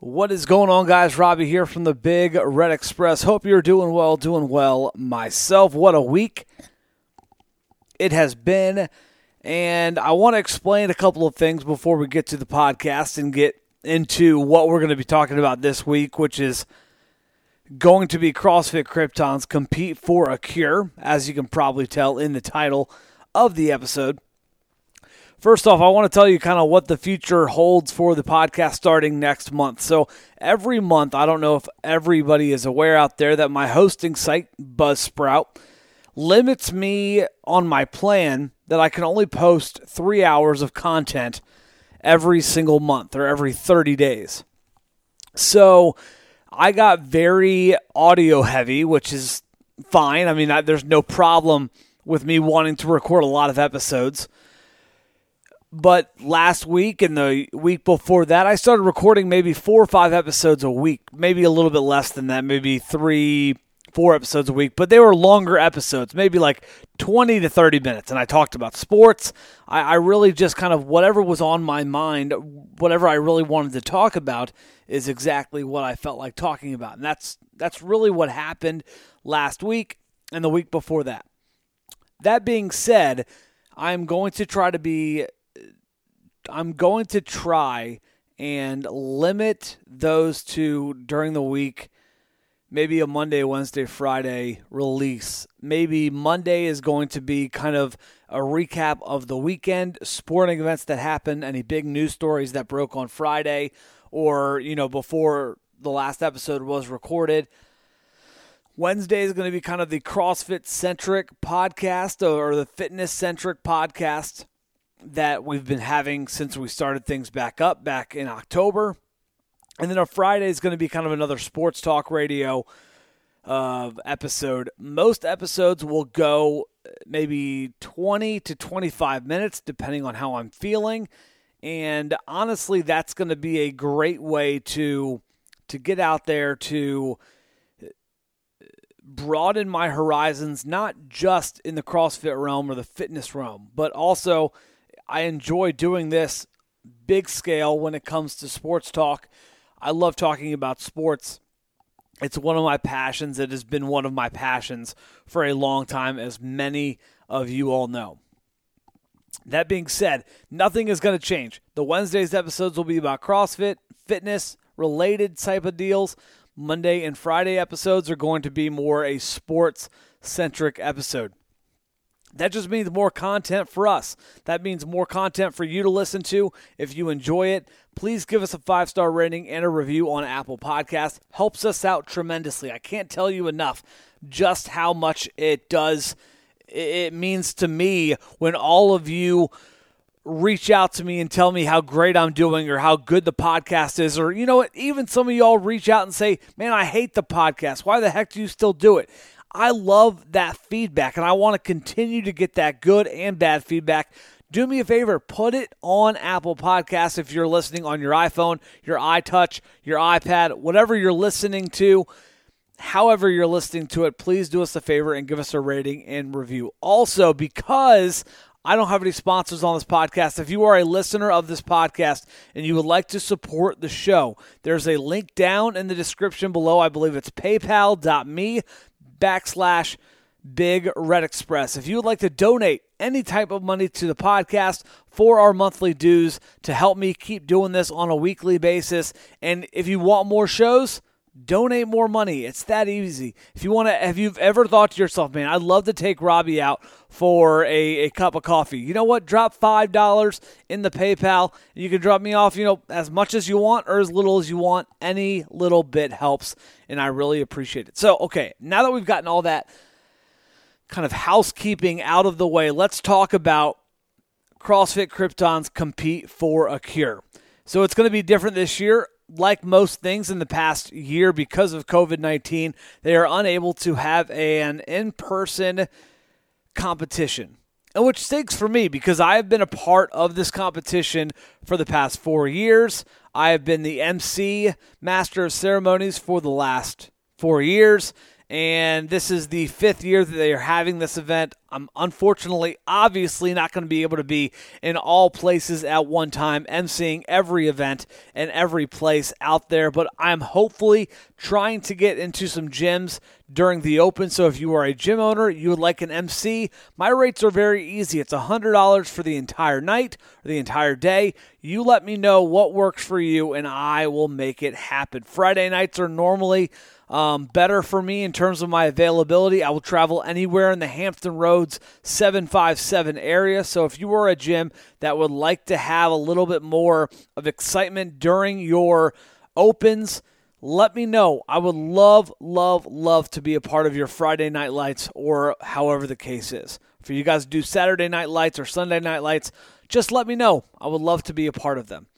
What is going on, guys? Robbie here from the Big Red Express. Hope you're doing well, doing well myself. What a week it has been. And I want to explain a couple of things before we get to the podcast and get into what we're going to be talking about this week, which is going to be CrossFit Krypton's Compete for a Cure, as you can probably tell in the title of the episode. First off, I want to tell you kind of what the future holds for the podcast starting next month. So, every month, I don't know if everybody is aware out there that my hosting site, Buzzsprout, limits me on my plan that I can only post three hours of content every single month or every 30 days. So, I got very audio heavy, which is fine. I mean, I, there's no problem with me wanting to record a lot of episodes. But last week and the week before that, I started recording maybe four or five episodes a week, maybe a little bit less than that, maybe three, four episodes a week. But they were longer episodes, maybe like 20 to 30 minutes. And I talked about sports. I, I really just kind of whatever was on my mind, whatever I really wanted to talk about, is exactly what I felt like talking about. And that's that's really what happened last week and the week before that. That being said, I'm going to try to be I'm going to try and limit those to during the week. Maybe a Monday, Wednesday, Friday release. Maybe Monday is going to be kind of a recap of the weekend, sporting events that happened, any big news stories that broke on Friday or, you know, before the last episode was recorded. Wednesday is going to be kind of the CrossFit centric podcast or the fitness centric podcast that we've been having since we started things back up back in October. And then on Friday is going to be kind of another sports talk radio uh, episode. Most episodes will go maybe 20 to 25 minutes, depending on how I'm feeling. And honestly, that's going to be a great way to to get out there to broaden my horizons, not just in the CrossFit realm or the fitness realm, but also I enjoy doing this big scale when it comes to sports talk. I love talking about sports. It's one of my passions. It has been one of my passions for a long time, as many of you all know. That being said, nothing is going to change. The Wednesdays episodes will be about CrossFit, fitness, related type of deals. Monday and Friday episodes are going to be more a sports centric episode. That just means more content for us. That means more content for you to listen to. If you enjoy it, please give us a five star rating and a review on Apple Podcasts. Helps us out tremendously. I can't tell you enough just how much it does. It means to me when all of you reach out to me and tell me how great I'm doing or how good the podcast is, or you know what, even some of y'all reach out and say, Man, I hate the podcast. Why the heck do you still do it? I love that feedback and I want to continue to get that good and bad feedback. Do me a favor, put it on Apple Podcasts if you're listening on your iPhone, your iTouch, your iPad, whatever you're listening to. However, you're listening to it, please do us a favor and give us a rating and review. Also, because I don't have any sponsors on this podcast. If you are a listener of this podcast and you would like to support the show, there's a link down in the description below. I believe it's paypal.me backslash Big Red Express. If you would like to donate any type of money to the podcast for our monthly dues to help me keep doing this on a weekly basis, and if you want more shows, donate more money. It's that easy. If you want to, have you've ever thought to yourself, man, I'd love to take Robbie out for a, a cup of coffee. You know what? Drop five dollars in the PayPal. You can drop me off, you know, as much as you want or as little as you want. Any little bit helps, and I really appreciate it. So, okay, now that we've gotten all that kind of housekeeping out of the way, let's talk about CrossFit Krypton's compete for a cure. So it's going to be different this year like most things in the past year, because of COVID 19, they are unable to have an in person competition. And which stinks for me because I have been a part of this competition for the past four years. I have been the MC, Master of Ceremonies, for the last four years. And this is the fifth year that they are having this event. I'm unfortunately, obviously, not going to be able to be in all places at one time, emceeing every event and every place out there. But I'm hopefully trying to get into some gyms during the open. So if you are a gym owner, you would like an MC, my rates are very easy. It's $100 for the entire night or the entire day. You let me know what works for you, and I will make it happen. Friday nights are normally um, better for me in terms of my availability. I will travel anywhere in the Hampton Roads 757 area. So if you are a gym that would like to have a little bit more of excitement during your opens, let me know. I would love, love, love to be a part of your Friday night lights or however the case is. For you guys do Saturday night lights or Sunday night lights, just let me know. I would love to be a part of them.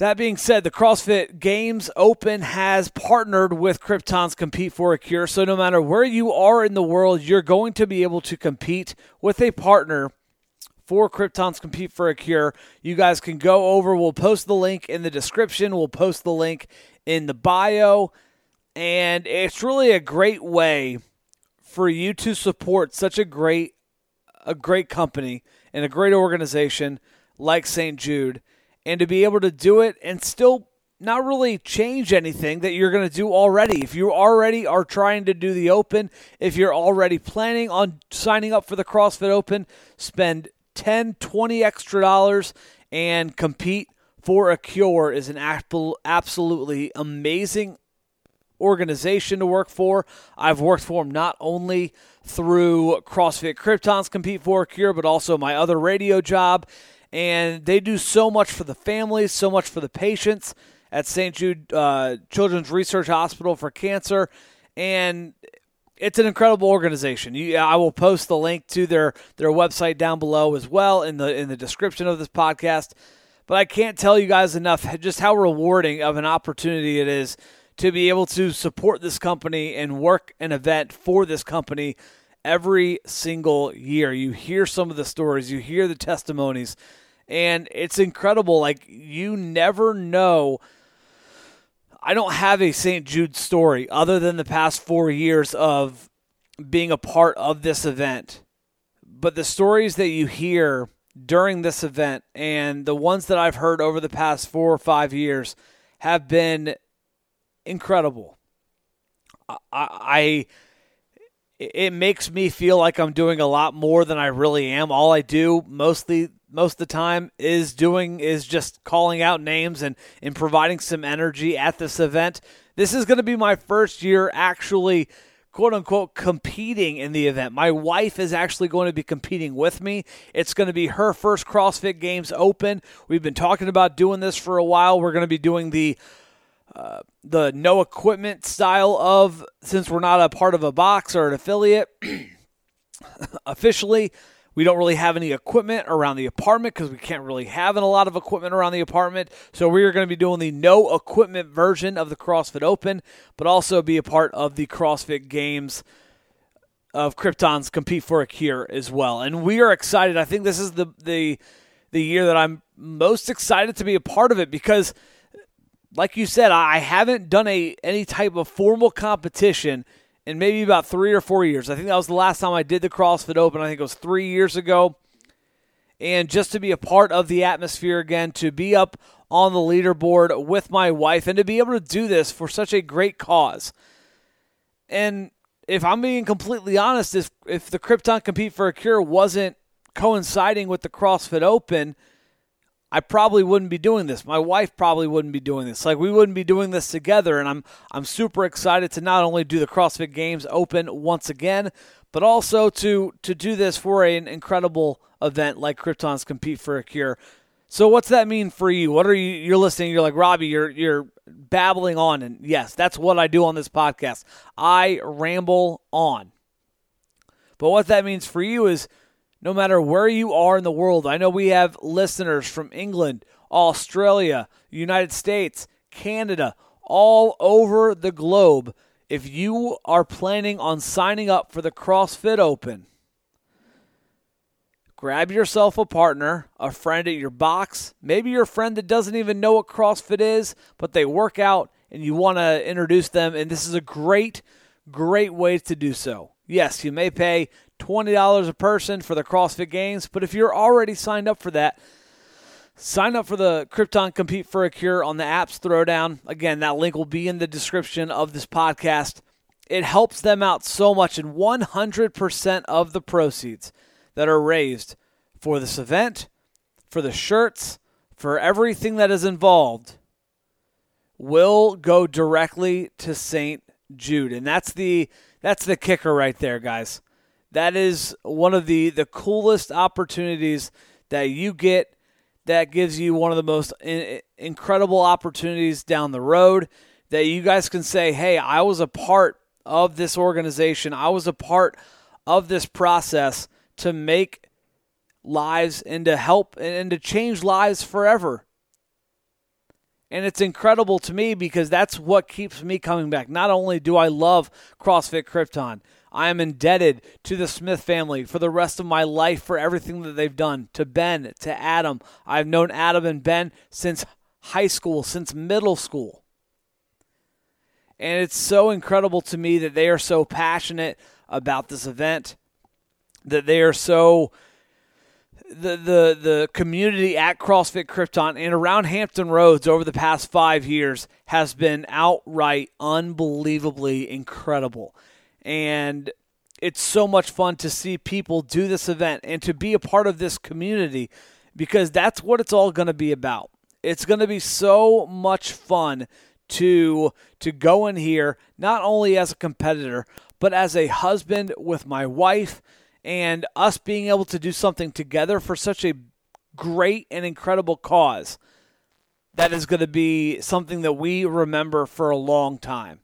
That being said, the CrossFit Games Open has partnered with Krypton's Compete for a Cure. So no matter where you are in the world, you're going to be able to compete with a partner for Krypton's Compete for a Cure. You guys can go over. We'll post the link in the description. We'll post the link in the bio. And it's really a great way for you to support such a great a great company and a great organization like St. Jude and to be able to do it and still not really change anything that you're going to do already. If you already are trying to do the Open, if you're already planning on signing up for the CrossFit Open, spend 10, 20 extra dollars and compete for a cure is an absolutely amazing organization to work for. I've worked for them not only through CrossFit Krypton's Compete for a Cure, but also my other radio job and they do so much for the families, so much for the patients at St. Jude uh, Children's Research Hospital for cancer, and it's an incredible organization. You, I will post the link to their their website down below as well in the in the description of this podcast. But I can't tell you guys enough just how rewarding of an opportunity it is to be able to support this company and work an event for this company every single year. You hear some of the stories, you hear the testimonies, and it's incredible. Like you never know. I don't have a St. Jude story other than the past four years of being a part of this event. But the stories that you hear during this event and the ones that I've heard over the past four or five years have been incredible. I, I it makes me feel like I'm doing a lot more than I really am. All I do mostly most of the time is doing is just calling out names and, and providing some energy at this event. This is going to be my first year actually quote unquote competing in the event. My wife is actually going to be competing with me. It's going to be her first CrossFit Games Open. We've been talking about doing this for a while. We're going to be doing the the no equipment style of since we're not a part of a box or an affiliate officially we don't really have any equipment around the apartment because we can't really have a lot of equipment around the apartment. So we are going to be doing the no equipment version of the CrossFit Open, but also be a part of the CrossFit Games of Krypton's compete for a cure as well. And we are excited. I think this is the the the year that I'm most excited to be a part of it because like you said, I haven't done a any type of formal competition in maybe about three or four years. I think that was the last time I did the CrossFit Open. I think it was three years ago. And just to be a part of the atmosphere again, to be up on the leaderboard with my wife, and to be able to do this for such a great cause. And if I'm being completely honest, if, if the Krypton Compete for a Cure wasn't coinciding with the CrossFit Open – I probably wouldn't be doing this. My wife probably wouldn't be doing this. Like we wouldn't be doing this together and I'm I'm super excited to not only do the CrossFit Games Open once again, but also to to do this for an incredible event like Krypton's Compete for a Cure. So what's that mean for you? What are you you're listening, you're like, Robbie, you're you're babbling on and yes, that's what I do on this podcast. I ramble on. But what that means for you is no matter where you are in the world. I know we have listeners from England, Australia, United States, Canada, all over the globe. If you are planning on signing up for the CrossFit Open, grab yourself a partner, a friend at your box, maybe your friend that doesn't even know what CrossFit is, but they work out and you want to introduce them. And this is a great, great way to do so. Yes, you may pay $20 a person for the CrossFit Games. But if you're already signed up for that, sign up for the Krypton Compete for a Cure on the apps throwdown. Again, that link will be in the description of this podcast. It helps them out so much, and 100% of the proceeds that are raised for this event, for the shirts, for everything that is involved will go directly to St. Jude. And that's the that's the kicker right there, guys. That is one of the the coolest opportunities that you get that gives you one of the most in, incredible opportunities down the road that you guys can say, "Hey, I was a part of this organization. I was a part of this process to make lives and to help and to change lives forever." And it's incredible to me because that's what keeps me coming back. Not only do I love CrossFit Krypton, I am indebted to the Smith family for the rest of my life for everything that they've done. To Ben, to Adam. I've known Adam and Ben since high school, since middle school. And it's so incredible to me that they are so passionate about this event, that they are so the the the community at CrossFit Krypton and around Hampton Roads over the past five years has been outright unbelievably incredible, and it's so much fun to see people do this event and to be a part of this community because that's what it's all going to be about. It's going to be so much fun to to go in here not only as a competitor but as a husband with my wife and us being able to do something together for such a great and incredible cause that is going to be something that we remember for a long time.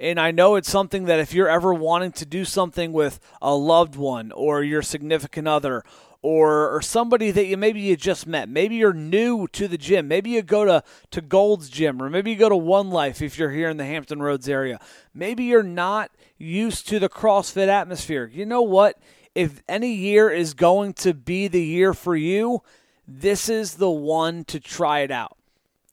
And I know it's something that if you're ever wanting to do something with a loved one or your significant other or or somebody that you maybe you just met. Maybe you're new to the gym. Maybe you go to to Gold's Gym or maybe you go to One Life if you're here in the Hampton Roads area. Maybe you're not used to the CrossFit atmosphere. You know what? If any year is going to be the year for you, this is the one to try it out.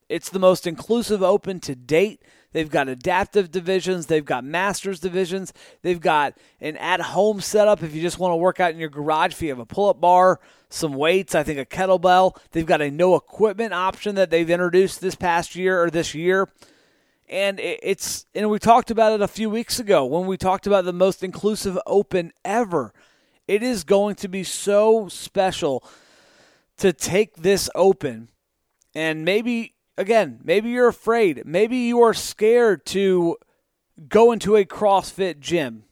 It's the most inclusive open to date. They've got adaptive divisions. They've got masters divisions. They've got an at home setup if you just want to work out in your garage. If you have a pull up bar, some weights, I think a kettlebell. They've got a no equipment option that they've introduced this past year or this year. And it's, and we talked about it a few weeks ago when we talked about the most inclusive open ever. It is going to be so special to take this open and maybe again, maybe you're afraid. Maybe you are scared to go into a CrossFit gym.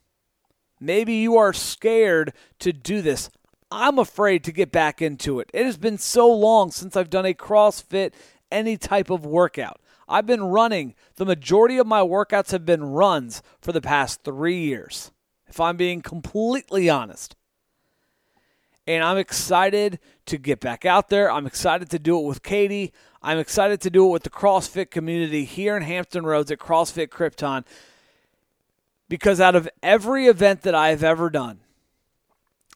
Maybe you are scared to do this. I'm afraid to get back into it. It has been so long since I've done a CrossFit, any type of workout. I've been running. The majority of my workouts have been runs for the past three years, if I'm being completely honest. And I'm excited to get back out there. I'm excited to do it with Katie. I'm excited to do it with the CrossFit community here in Hampton Roads at CrossFit Krypton because out of every event that I have ever done,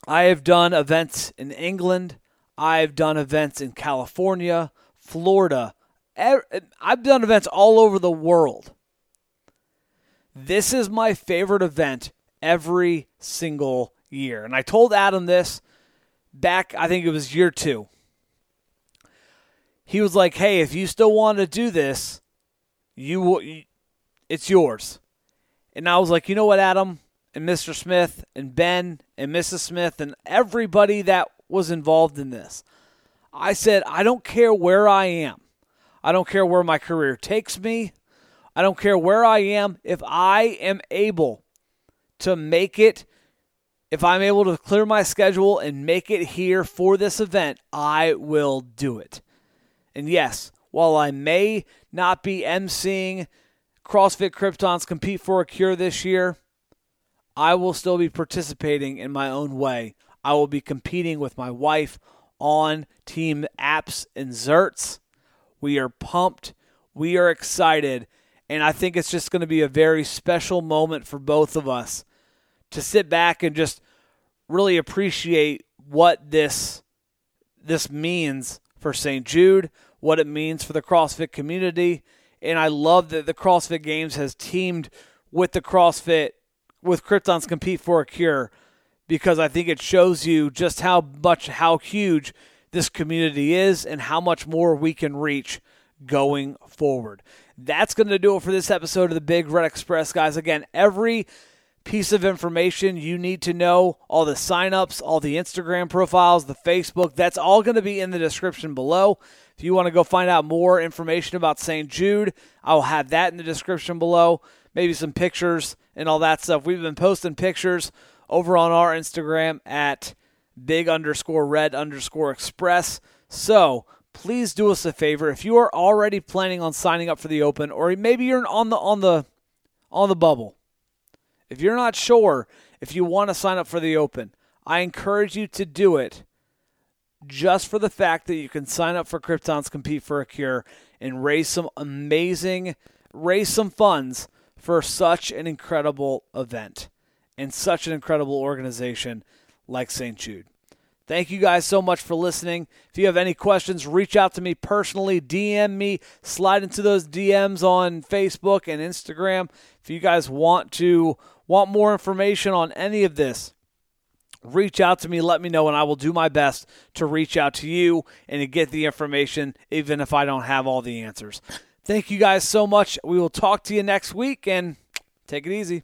I have done events in England, I've done events in California, Florida. I've done events all over the world. This is my favorite event every single year. And I told Adam this back, I think it was year two he was like, "Hey, if you still want to do this, you will. It's yours." And I was like, "You know what, Adam and Mr. Smith and Ben and Mrs. Smith and everybody that was involved in this." I said, "I don't care where I am. I don't care where my career takes me. I don't care where I am. If I am able to make it if I'm able to clear my schedule and make it here for this event, I will do it. And yes, while I may not be emceeing CrossFit Krypton's Compete for a Cure this year, I will still be participating in my own way. I will be competing with my wife on Team Apps and Zerts. We are pumped. We are excited. And I think it's just going to be a very special moment for both of us to sit back and just really appreciate what this this means for St. Jude, what it means for the CrossFit community. And I love that the CrossFit Games has teamed with the CrossFit, with Krypton's Compete for a Cure, because I think it shows you just how much, how huge this community is and how much more we can reach going forward. That's going to do it for this episode of the Big Red Express, guys. Again, every piece of information you need to know, all the signups, all the Instagram profiles, the Facebook, that's all going to be in the description below. If you want to go find out more information about St. Jude, I'll have that in the description below. Maybe some pictures and all that stuff. We've been posting pictures over on our Instagram at big underscore red underscore express. So please do us a favor. If you are already planning on signing up for the open, or maybe you're on the on the on the bubble, if you're not sure if you want to sign up for the Open, I encourage you to do it just for the fact that you can sign up for Krypton's Compete for a Cure and raise some amazing, raise some funds for such an incredible event and such an incredible organization like St. Jude. Thank you guys so much for listening. If you have any questions, reach out to me personally, DM me, slide into those DMs on Facebook and Instagram. If you guys want to want more information on any of this, reach out to me, let me know, and I will do my best to reach out to you and to get the information, even if I don't have all the answers. Thank you guys so much. We will talk to you next week and take it easy.